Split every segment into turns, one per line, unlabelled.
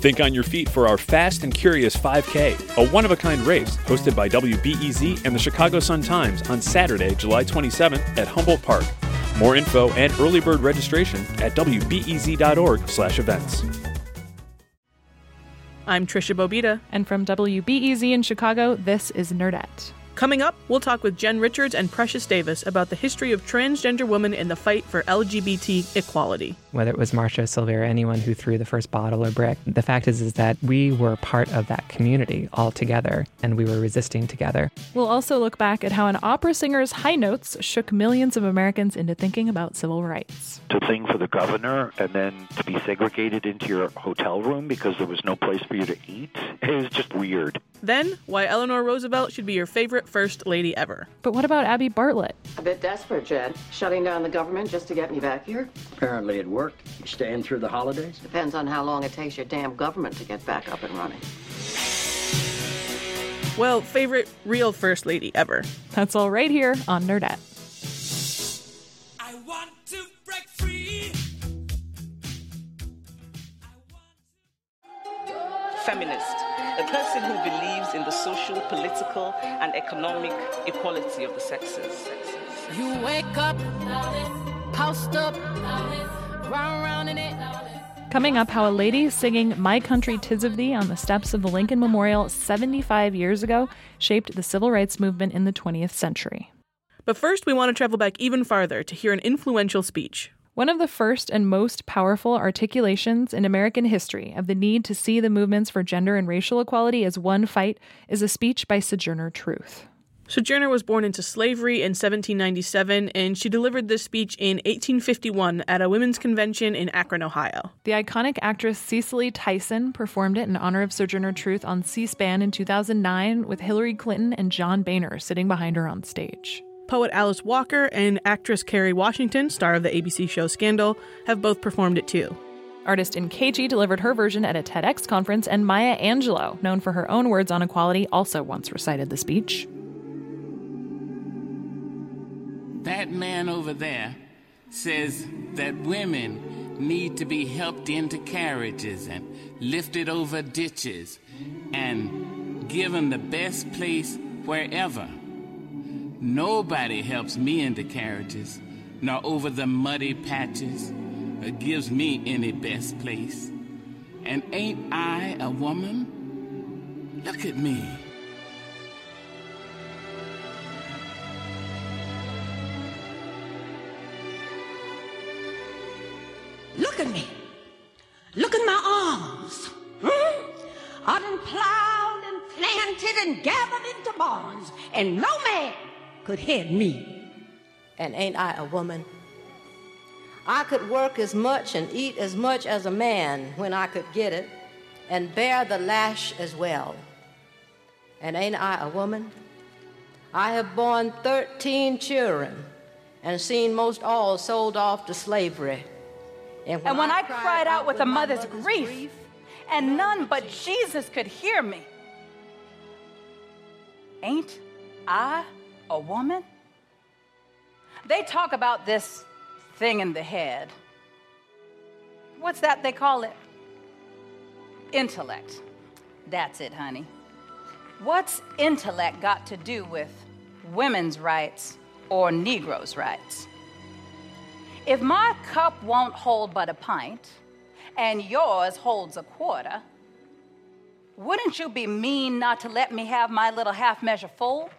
Think on your feet for our Fast and Curious 5K, a one of a kind race hosted by WBEZ and the Chicago Sun Times on Saturday, July 27th at Humboldt Park. More info and early bird registration at wbez.org/events.
I'm Tricia Bobeda.
And from WBEZ in Chicago, this is Nerdette.
Coming up, we'll talk with Jen Richards and Precious Davis about the history of transgender women in the fight for LGBT equality.
Whether it was Marcia or anyone who threw the first bottle or brick, the fact is is that we were part of that community all together and we were resisting together.
We'll also look back at how an opera singer's high notes shook millions of Americans into thinking about civil rights.
To sing for the governor and then to be segregated into your hotel room because there was no place for you to eat, is just weird.
Then, why Eleanor Roosevelt should be your favorite first lady ever.
But what about Abby Bartlett?
A bit desperate, Jed. Shutting down the government just to get me back here?
Apparently it worked. You staying through the holidays?
Depends on how long it takes your damn government to get back up and running.
Well, favorite real first lady ever.
That's all right here on Nerdette.
I want to break free.
Feminist, a person who believes in the social, political, and economic equality of the sexes.
You wake up, post up, round round in it.
Coming up, how a lady singing My Country Tis of Thee on the steps of the Lincoln Memorial 75 years ago shaped the civil rights movement in the 20th century.
But first, we want to travel back even farther to hear an influential speech.
One of the first and most powerful articulations in American history of the need to see the movements for gender and racial equality as one fight is a speech by Sojourner Truth.
Sojourner was born into slavery in 1797, and she delivered this speech in 1851 at a women's convention in Akron, Ohio.
The iconic actress Cicely Tyson performed it in honor of Sojourner Truth on C SPAN in 2009 with Hillary Clinton and John Boehner sitting behind her on stage.
Poet Alice Walker and actress Kerry Washington, star of the ABC show Scandal, have both performed it too.
Artist Nkechi delivered her version at a TEDx conference, and Maya Angelou, known for her own words on equality, also once recited the speech.
That man over there says that women need to be helped into carriages and lifted over ditches and given the best place wherever. Nobody helps me into carriages, nor over the muddy patches, or gives me any best place. And ain't I a woman? Look at me.
Look at me. Look at my arms. Hmm? I done plowed and planted and gathered into barns, and no man could head me.
And ain't I a woman? I could work as much and eat as much as a man when I could get it, and bear the lash as well. And ain't I a woman? I have borne 13 children and seen most all sold off to slavery.
And when, and when I, I, cried out with, with a mother's, mother's grief, grief, and none but Jesus could hear me, ain't I a woman? They talk about this thing in the head. What's that they call it? Intellect. That's it, honey. What's intellect got to do with women's rights or Negroes' rights? If my cup won't hold but a pint and yours holds a quarter, wouldn't you be mean not to let me have my little half measure full?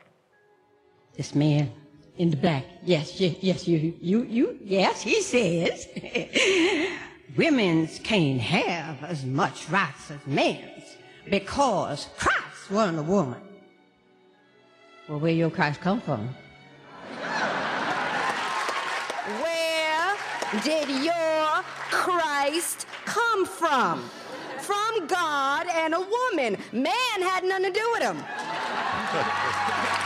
This man in the black, yes, yes, yes, you, you, you, yes, he says, women's can't have as much rights as men's because Christ wasn't a woman. Well, where your Christ come from?
Where did your Christ come from? From God and a woman. Man had nothing to do with him.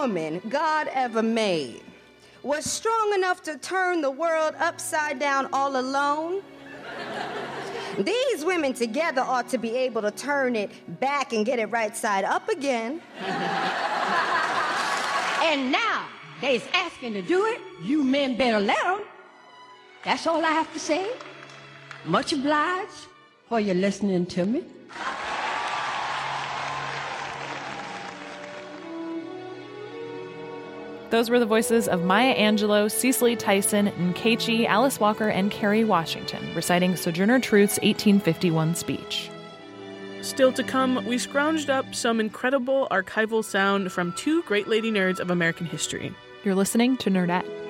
woman God ever made was strong enough to turn the world upside down all alone, these women together ought to be able to turn it back and get it right side up again. and now they's asking to do it. You men better let them. That's all I have to say. Much obliged for you listening to me.
Those were the voices of Maya Angelou, Cicely Tyson, Nkechi, Alice Walker, and Kerry Washington reciting Sojourner Truth's 1851 speech.
Still to come, we scrounged up some incredible archival sound from two great lady nerds of American history.
You're listening to Nerdette.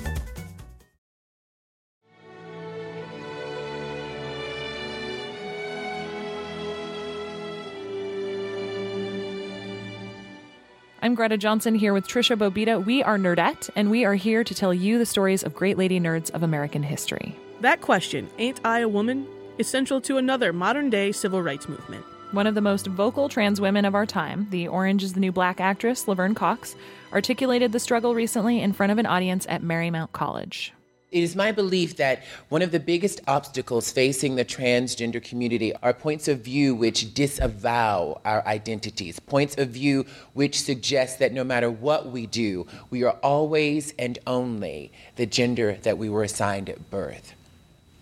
I'm Greta Johnson here with Tricia Bobeda. We are Nerdette, and we are here to tell you the stories of great lady nerds of American history.
That question, Ain't I a Woman? is central to another modern day civil rights movement.
One of the most vocal trans women of our time, the Orange is the New Black actress Laverne Cox, articulated the struggle recently in front of an audience at Marymount College.
It is my belief that one of the biggest obstacles facing the transgender community are points of view which disavow our identities, points of view which suggest that no matter what we do, we are always and only the gender that we were assigned at birth.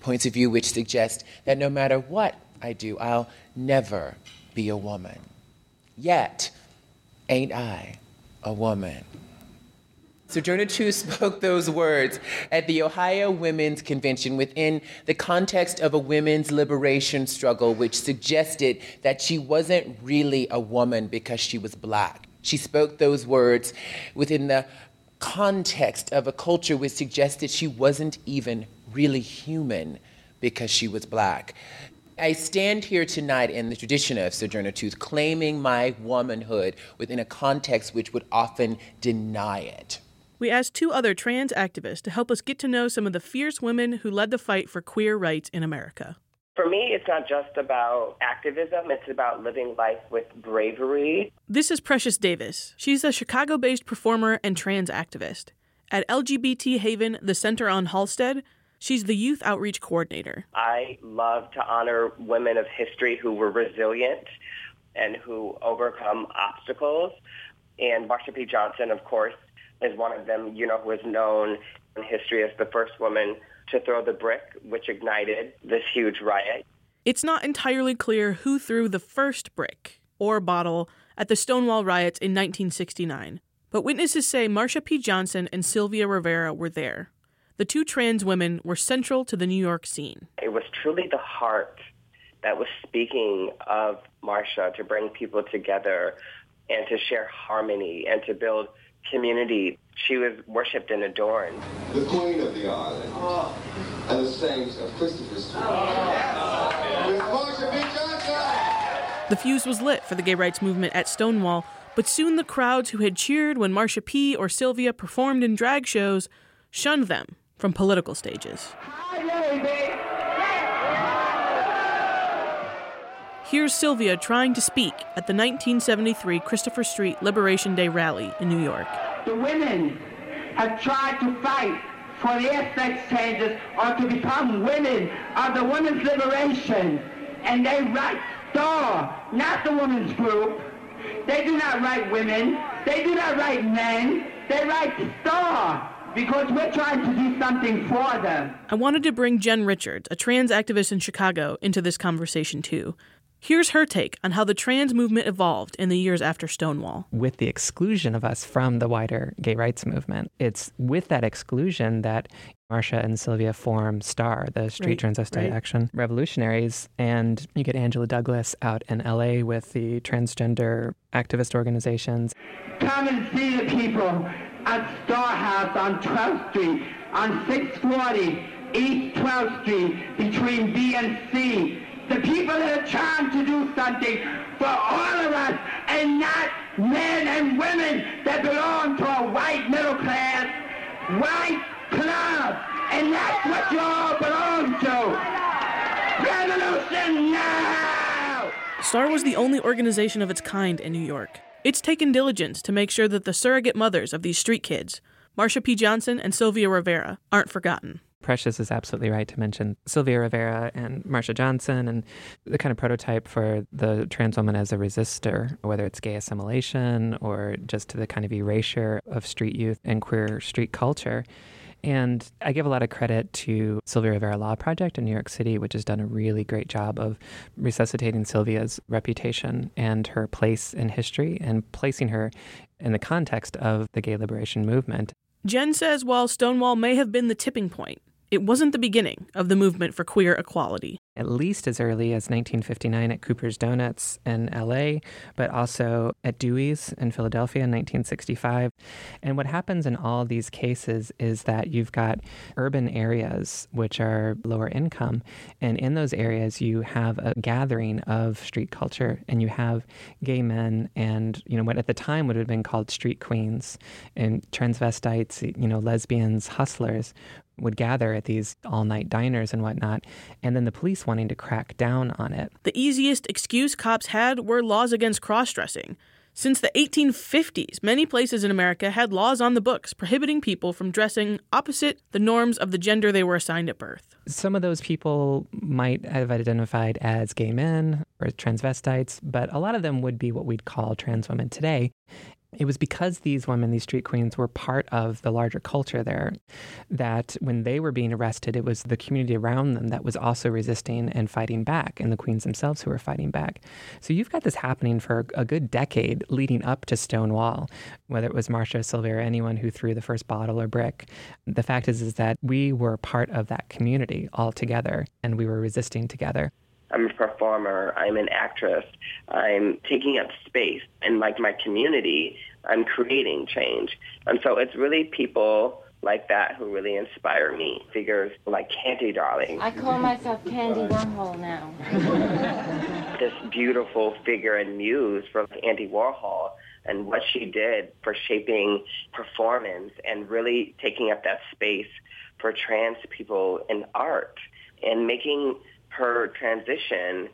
Points of view which suggest that no matter what I do, I'll never be a woman. Yet, ain't I a woman? Sojourner Truth spoke those words at the Ohio Women's Convention within the context of a women's liberation struggle, which suggested that she wasn't really a woman because she was black. She spoke those words within the context of a culture which suggested she wasn't even really human because she was black. I stand here tonight in the tradition of Sojourner Truth, claiming my womanhood within a context which would often deny it.
We asked two other trans activists to help us get to know some of the fierce women who led the fight for queer rights in America.
For me, it's not just about activism, it's about living life with bravery.
This is Precious Davis. She's a Chicago based performer and trans activist. At LGBT Haven, the Center on Halsted, she's the youth outreach coordinator.
I love to honor women of history who were resilient and who overcome obstacles. And Marsha P. Johnson, of course, is one of them, you know, who is known in history as the first woman to throw the brick, which ignited this huge riot.
It's not entirely clear who threw the first brick or bottle at the Stonewall riots in 1969, but witnesses say Marsha P. Johnson and Sylvia Rivera were there. The two trans women were central to the New York scene.
It was truly the heart that was speaking of Marsha to bring people together and to share harmony and to build community. She was worshipped and adorned.
The Queen of the Island and the Saints of Christopher Street. With Marsha B.
The fuse was lit for the gay rights movement at Stonewall, but soon the crowds who had cheered when Marsha P. or Sylvia performed in drag shows shunned them from political stages. Here's Sylvia trying to speak at the 1973 Christopher Street Liberation Day rally in New York.
The women have tried to fight for their sex changes or to become women of the women's liberation. And they write STAR, not the women's group. They do not write women. They do not write men. They write STAR because we're trying to do something for them.
I wanted to bring Jen Richards, a trans activist in Chicago, into this conversation too. Here's her take on how the trans movement evolved in the years after Stonewall.
With the exclusion of us from the wider gay rights movement, it's with that exclusion that Marsha and Sylvia form STAR, the Street
Right,
Transvestite
right.
Action Revolutionaries. And you get Angela Douglas out in LA with the transgender activist organizations.
Come and see the people at Star House on 12th Street, on 640 East 12th Street, between B and C. People that are trying to do something for all of us and not men and women that belong to a white middle class, white club. And that's what you all belong to. Revolution now!
STAR was the only organization of its kind in New York. It's taken diligence to make sure that the surrogate mothers of these street kids, Marsha P. Johnson and Sylvia Rivera, aren't forgotten.
Precious is absolutely right to mention Sylvia Rivera and Marsha Johnson and the kind of prototype for the trans woman as a resistor, whether it's gay assimilation or just to the kind of erasure of street youth and queer street culture. And I give a lot of credit to Sylvia Rivera Law Project in New York City, which has done a really great job of resuscitating Sylvia's reputation and her place in history and placing her in the context of the gay liberation movement.
Jen says while Stonewall may have been the tipping point, it wasn't the beginning of the movement for queer equality.
at least as early as 1959 at Cooper's Donuts in LA, but also at Dewey's in Philadelphia in 1965. And what happens in all these cases is that you've got urban areas which are lower income, and in those areas you have a gathering of street culture and you have gay men and, you know, what at the time would have been called street queens and transvestites, you know, lesbians, hustlers would gather at these all night diners and whatnot, and then the police wanting to crack down on it.
The easiest excuse cops had were laws against cross dressing. Since the 1850s, many places in America had laws on the books prohibiting people from dressing opposite the norms of the gender they were assigned at birth.
Some of those people might have identified as gay men or transvestites, but a lot of them would be what we'd call trans women today. It was because these women, these street queens, were part of the larger culture there that when they were being arrested, it was the community around them that was also resisting and fighting back, and the queens themselves who were fighting back. So you've got this happening for a good decade leading up to Stonewall, whether it was Marsha, Sylvia, or anyone who threw the first bottle or brick. The fact is, is that we were part of that community all together, and we were resisting together.
I'm a performer. I'm an actress. I'm taking up space. And like my community, I'm creating change. And so it's really people like that who really inspire me. Figures like Candy Darling,
I call myself Candy Warhol now.
this beautiful figure and muse from Andy Warhol and what she did for shaping performance and really taking up that space for trans people in art and making her transition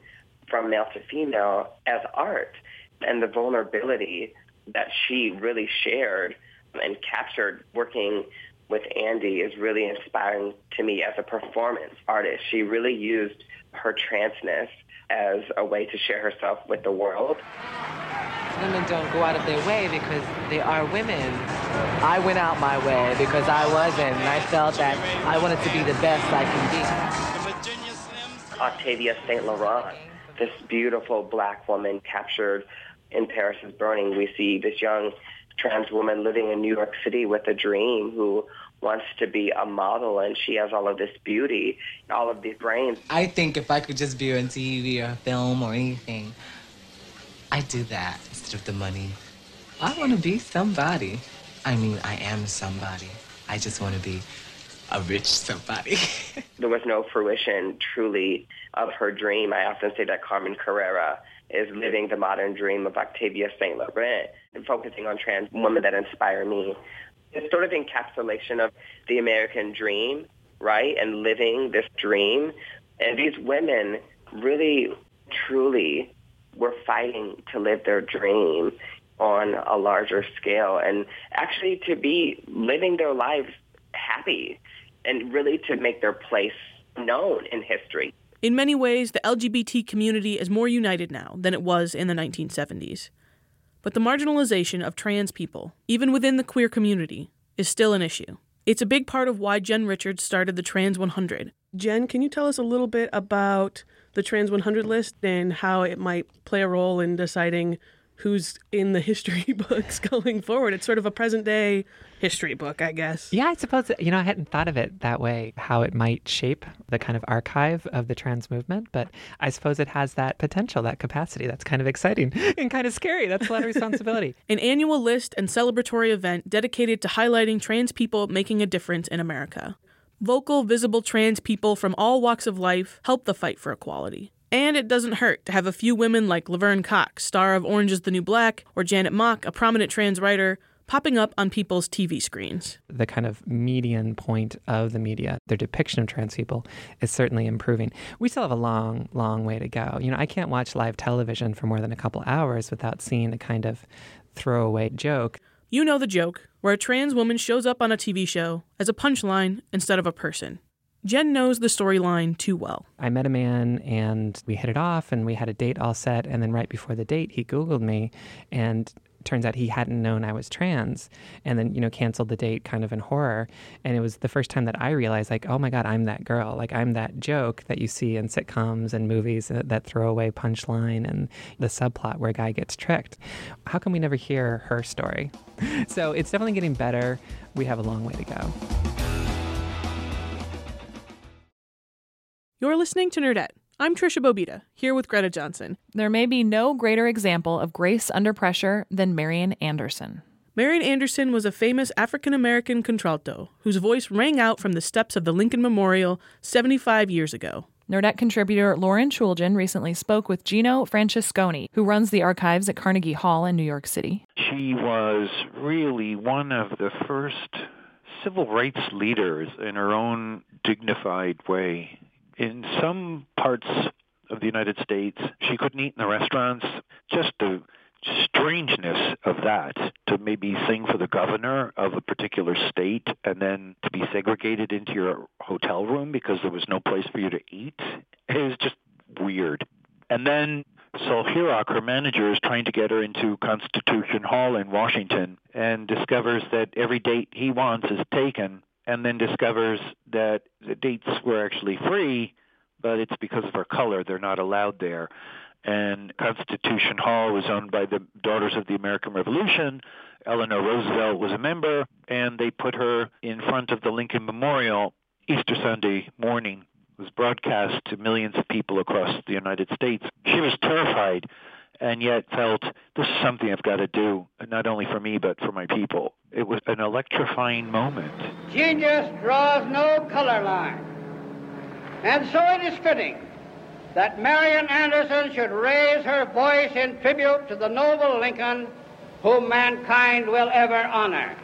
from male to female as art and the vulnerability that she really shared and captured working with Andy is really inspiring to me as a performance artist. She really used her transness as a way to share herself with the world.
Women don't go out of their way because they are women. I went out my way because I wasn't, and I felt that I wanted to be the best I can be.
Octavia St. Laurent, this beautiful black woman captured in Paris is Burning. We see this young trans woman living in New York City with a dream who wants to be a model and she has all of this beauty, all of these brains.
I think if I could just be on TV or film or anything, I'd do that instead of the money. I want to be somebody. I mean, I am somebody. I just want to be a rich somebody.
There was no fruition truly of her dream. I often say that Carmen Carrera is living the modern dream of Octavia St. Laurent and focusing on trans women that inspire me. It's sort of encapsulation of the American dream, right? And living this dream. And these women really, truly were fighting to live their dream on a larger scale and actually to be living their lives happy and really to make their place known in history.
In many ways, the LGBT community is more united now than it was in the 1970s. But the marginalization of trans people, even within the queer community, is still an issue. It's a big part of why Jen Richards started the Trans 100. Jen, can you tell us a little bit about the Trans 100 list and how it might play a role in deciding who's in the history books going forward. It's sort of a present day history book, I guess.
Yeah, I suppose, you know, I hadn't thought of it that way, how it might shape the kind of archive of the trans movement, but I suppose it has that potential, that capacity. That's kind of exciting and kind of scary. That's a lot of responsibility.
An annual list and celebratory event dedicated to highlighting trans people making a difference in America. Vocal, visible trans people from all walks of life help the fight for equality. And it doesn't hurt to have a few women like Laverne Cox, star of Orange is the New Black, or Janet Mock, a prominent trans writer, popping up on people's TV screens.
The kind of median point of the media, their depiction of trans people, is certainly improving. We still have a long, long way to go. You know, I can't watch live television for more than a couple hours without seeing a kind of throwaway joke.
You know the joke, where a trans woman shows up on a TV show as a punchline instead of a person. Jen knows the storyline too well.
I met a man and we hit it off and we had a date all set. And then right before the date, he Googled me and turns out he hadn't known I was trans and then, you know, canceled the date kind of in horror. And it was the first time that I realized, like, oh my God, I'm that girl. Like, I'm that joke that you see in sitcoms and movies, that, throwaway punchline and the subplot where a guy gets tricked. How come we never hear her story? so it's definitely getting better. We have a long way to go.
You're listening to Nerdette. I'm Tricia Bobeda, here with Greta Johnson.
There may be no greater example of grace under pressure than Marian Anderson.
Marian Anderson was a famous African American contralto whose voice rang out from the steps of the Lincoln Memorial 75 years ago.
Nerdette contributor Lauren Chooljian recently spoke with Gino Francesconi, who runs the archives at Carnegie Hall in New York City.
She was really one of the first civil rights leaders in her own dignified way in some parts of the United States, she couldn't eat in the restaurants. Just the strangeness of that to maybe sing for the governor of a particular state and then to be segregated into your hotel room because there was no place for you to eat is just weird. And then Sol Hurok, her manager, is trying to get her into Constitution Hall in Washington and discovers that every date he wants is taken and then discovers that the dates were actually free, but it's because of her color. They're not allowed there. And Constitution Hall was owned by the Daughters of the American Revolution. Eleanor Roosevelt was a member, and they put her in front of the Lincoln Memorial Easter Sunday morning. It was broadcast to millions of people across the United States. She was terrified and yet felt this is something I've got to do, not only for me, but for my people. It was an electrifying moment.
Genius draws no color line. And so it is fitting that Marian Anderson should raise her voice in tribute to the noble Lincoln whom mankind will ever honor.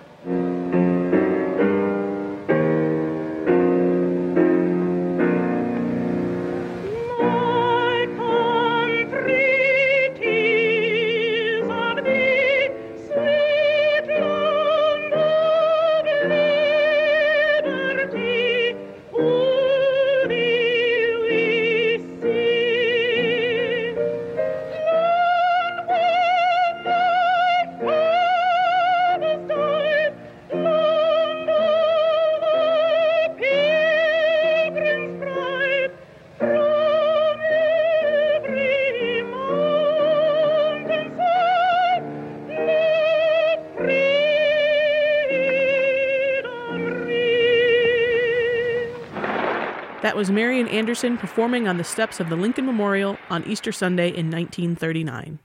Was Marian Anderson performing on the steps of the Lincoln Memorial on Easter Sunday in 1939.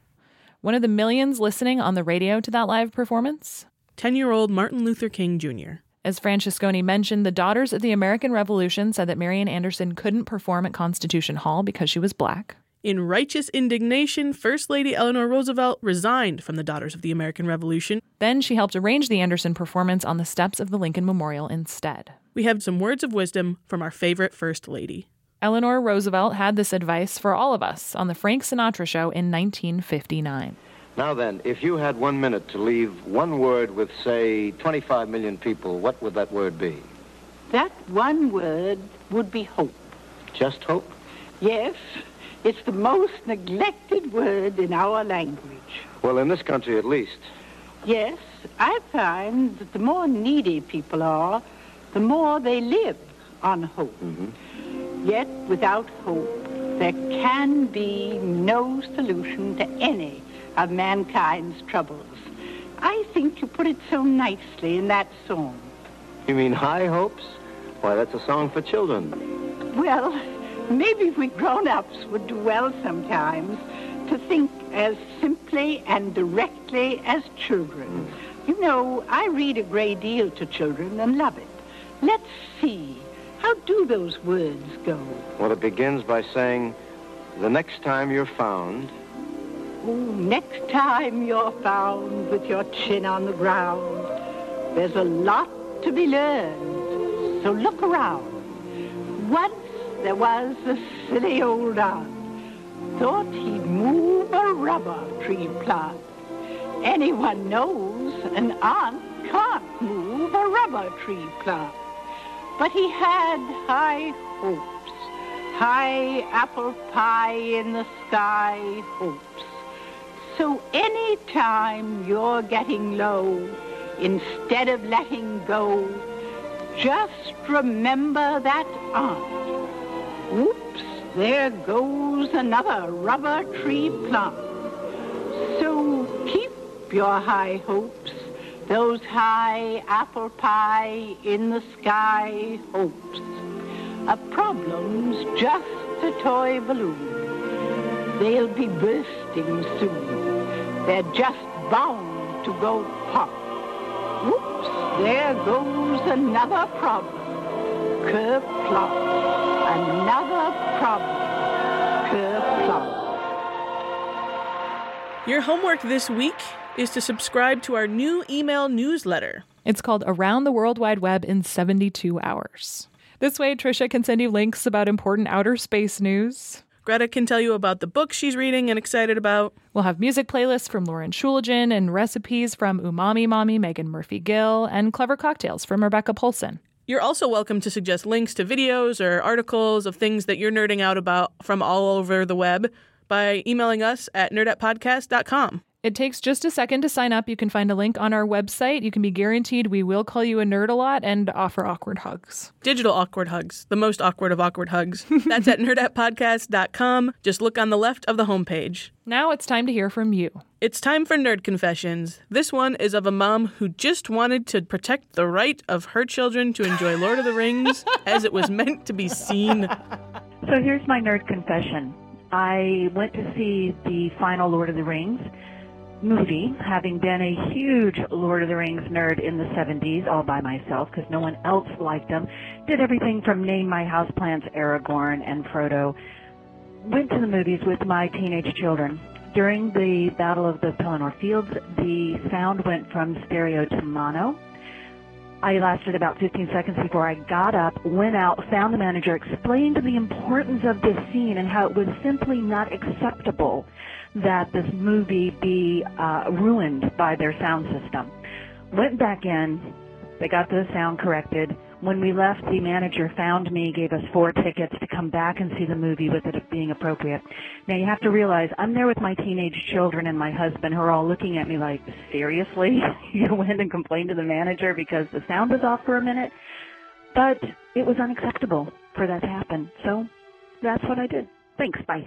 One of the millions listening on the radio to that live performance?
10 year old Martin Luther King Jr.
As Francesconi mentioned, the Daughters of the American Revolution said that Marian Anderson couldn't perform at Constitution Hall because she was black.
In righteous indignation, First Lady Eleanor Roosevelt resigned from the Daughters of the American Revolution.
Then she helped arrange the Anderson performance on the steps of the Lincoln Memorial instead.
We have some words of wisdom from our favorite First Lady.
Eleanor Roosevelt had this advice for all of us on the Frank Sinatra Show in 1959.
Now then, if you had one minute to leave one word with, say, 25 million people, what would that word be?
That one word would be hope.
Just hope?
Yes, it's the most neglected word in our language.
Well, in this country at least.
Yes, I find that the more needy people are, the more they live on hope.
Mm-hmm.
Yet, without hope, there can be no solution to any of mankind's troubles. I think you put it so nicely in that song.
You mean High Hopes? Why, that's a song for children.
Well, maybe we grown-ups would do well sometimes to think as simply and directly as children. You know, I read a great deal to children and love it. Let's see. How do those words go?
Well, it begins by saying, the next time you're found,
Oh, next time you're found with your chin on the ground, there's a lot to be learned. So look around. Once there was a silly old aunt, thought he'd move a rubber tree plant. Anyone knows an aunt can't move a rubber tree plant. But he had high hopes, high apple pie in the sky hopes. So any time you're getting low, instead of letting go, just remember that aunt. Oops, there goes another rubber tree plant. So keep your high hopes, those high apple pie in the sky hopes. A problem's just a toy balloon. They'll be bursting soon. They're just bound to go pop. Whoops, there goes another problem. Kerplop. Another problem. Kerplop.
Your homework this week is to subscribe to our new email newsletter.
It's called Around the World Wide Web in 72 Hours. This way, Tricia can send you links about important outer space news.
Greta can tell you about the books she's reading and excited about.
We'll have music playlists from Lauren Chooljian and recipes from Umami Mommy Megan Murphy Gill and clever cocktails from Rebecca Polson.
You're also welcome to suggest links to videos or articles of things that you're nerding out about from all over the web by emailing us at nerdettepodcast.com.
It takes just a second to sign up. You can find a link on our website. You can be guaranteed we will call you a nerd a lot and offer awkward hugs.
Digital awkward hugs, the most awkward of awkward hugs. That's at nerdettepodcast.com. Just look on the left of the homepage.
Now it's time to hear from you.
It's time for Nerd Confessions. This one is of a mom who just wanted to protect the right of her children to enjoy Lord of the Rings as it was meant to be seen.
So here's my nerd confession. I went to see the final Lord of the Rings movie, having been a huge Lord of the Rings nerd in the 70s all by myself because no one else liked them. Did everything from name my houseplants Aragorn and Frodo. Went to the movies with my teenage children. During the Battle of the Pelennor Fields, the sound went from stereo to mono. I lasted about 15 seconds before I got up, went out, found the manager, explained the importance of this scene and how it was simply not acceptable that this movie be uh, ruined by their sound system. Went back in, they got the sound corrected. When we left, the manager found me, gave us four tickets to come back and see the movie with it being appropriate. Now you have to realize I'm there with my teenage children and my husband who are all looking at me like, seriously? you went and complained to the manager because the sound was off for a minute? But it was unacceptable for that to happen. So that's what I did. Thanks. Bye.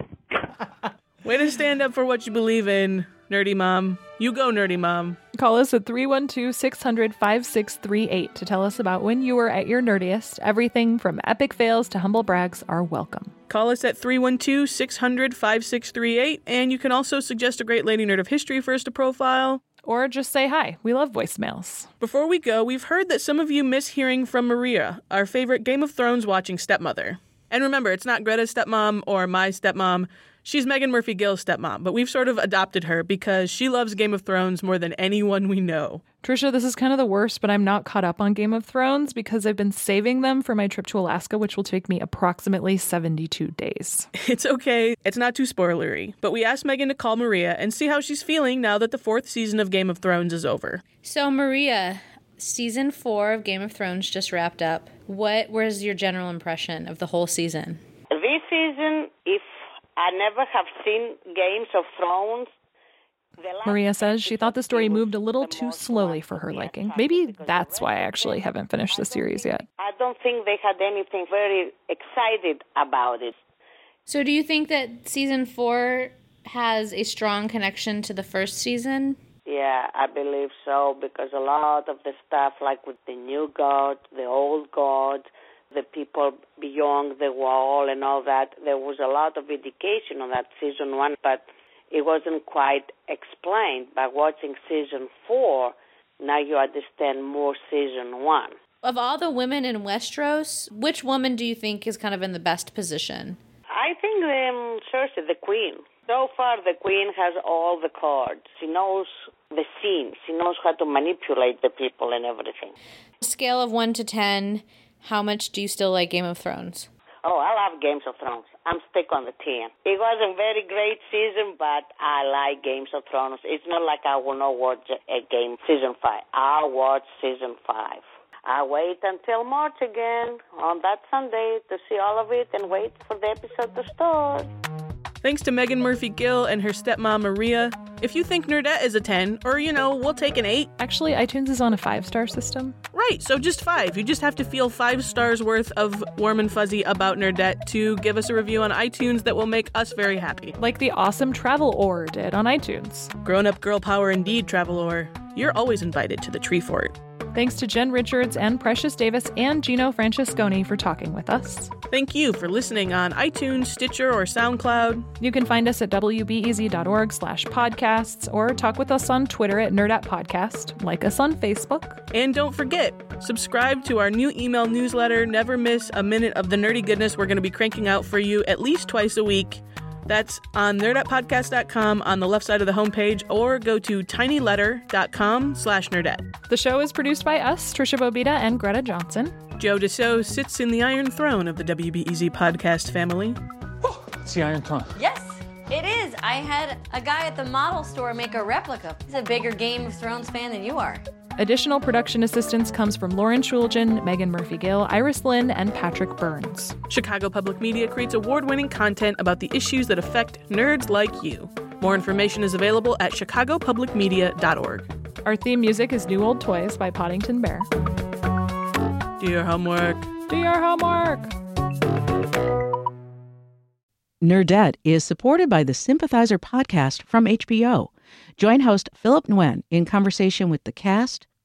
Way to stand up for what you believe in, nerdy mom. You go, nerdy mom.
Call us at 312 600 5638 to tell us about when you were at your nerdiest. Everything from epic fails to humble brags are welcome.
Call us at 312 600 5638, and you can also suggest a great lady nerd of history for us to profile.
Or just say hi. We love voicemails.
Before we go, we've heard that some of you miss hearing from Maria, our favorite Game of Thrones watching stepmother. And remember, it's not Greta's stepmom or my stepmom. She's Megan Murphy Gill's stepmom, but we've sort of adopted her because she loves Game of Thrones more than anyone we know.
Tricia, this is kind of the worst, but I'm not caught up on Game of Thrones because I've been saving them for my trip to Alaska, which will take me approximately 72 days.
It's okay, it's not too spoilery, but we asked Megan to call Maria and see how she's feeling now that the fourth season of Game of Thrones is over.
So, Maria, season four of Game of Thrones just wrapped up. What was your general impression of the whole season?
This season, if I never have seen Games of Thrones.
Maria says she thought the story moved a little too slowly for her liking. Maybe that's why I actually haven't finished the series yet.
I don't think they had anything very excited about it.
So, do you think that season four has a strong connection to the first season?
Yeah, I believe so because a lot of the stuff, like with the new god, the old god, the people beyond the wall, and all that, there was a lot of indication on that season one, but it wasn't quite explained. By watching season four, now you understand more season one.
Of all the women in Westeros, which woman do you think is kind of in the best position?
I think um, Cersei, the queen. So far, the queen has all the cards. She knows the scene. She knows how to manipulate the people and everything.
Scale of 1 to 10, how much do you still like Game of Thrones?
Oh, I love Games of Thrones. I'm stick on the 10. It was a very great season, but I like Games of Thrones. It's not like I will not watch a game season 5. I'll watch season 5. I wait until March again on that Sunday to see all of it and wait for the episode to start.
Thanks to Megan Murphy Gill and her stepmom Maria. If you think Nerdette is a 10, or you know, we'll take an 8.
Actually, iTunes is on a five star system.
Right, so just 5. You just have to feel 5 stars worth of warm and fuzzy about Nerdette to give us a review on iTunes that will make us very happy.
Like the awesome Travel Or did on iTunes.
Grown up girl power indeed, Travel Or. You're always invited to the tree fort.
Thanks to Jen Richards and Precious Davis and Gino Francesconi for talking with us.
Thank you for listening on iTunes, Stitcher, or SoundCloud.
You can find us at wbez.org slash podcasts or talk with us on Twitter at Nerdette Podcast, like us on Facebook.
And don't forget, subscribe to our new email newsletter. Never miss a minute of the nerdy goodness we're going to be cranking out for you at least twice a week. That's on nerdettepodcast.com on the left side of the homepage or go to tinyletter.com slash nerdette.
The show is produced by us, Tricia Bobeda and Greta Johnson.
Joe DeCeault sits in the Iron Throne of the WBEZ podcast family.
Oh, It's the Iron Throne.
Yes, it is. I had a guy at the model store make a replica. He's a bigger Game of Thrones fan than you are.
Additional production assistance comes from Lauren Chooljian, Megan Murphy Gill, Iris Lynn, and Patrick Burns.
Chicago Public Media creates award winning content about the issues that affect nerds like you. More information is available at chicagopublicmedia.org.
Our theme music is New Old Toys by Poddington Bear.
Do your homework.
Do your homework.
Nerdette is supported by the Sympathizer podcast from HBO. Join host Philip Nguyen in conversation with the cast,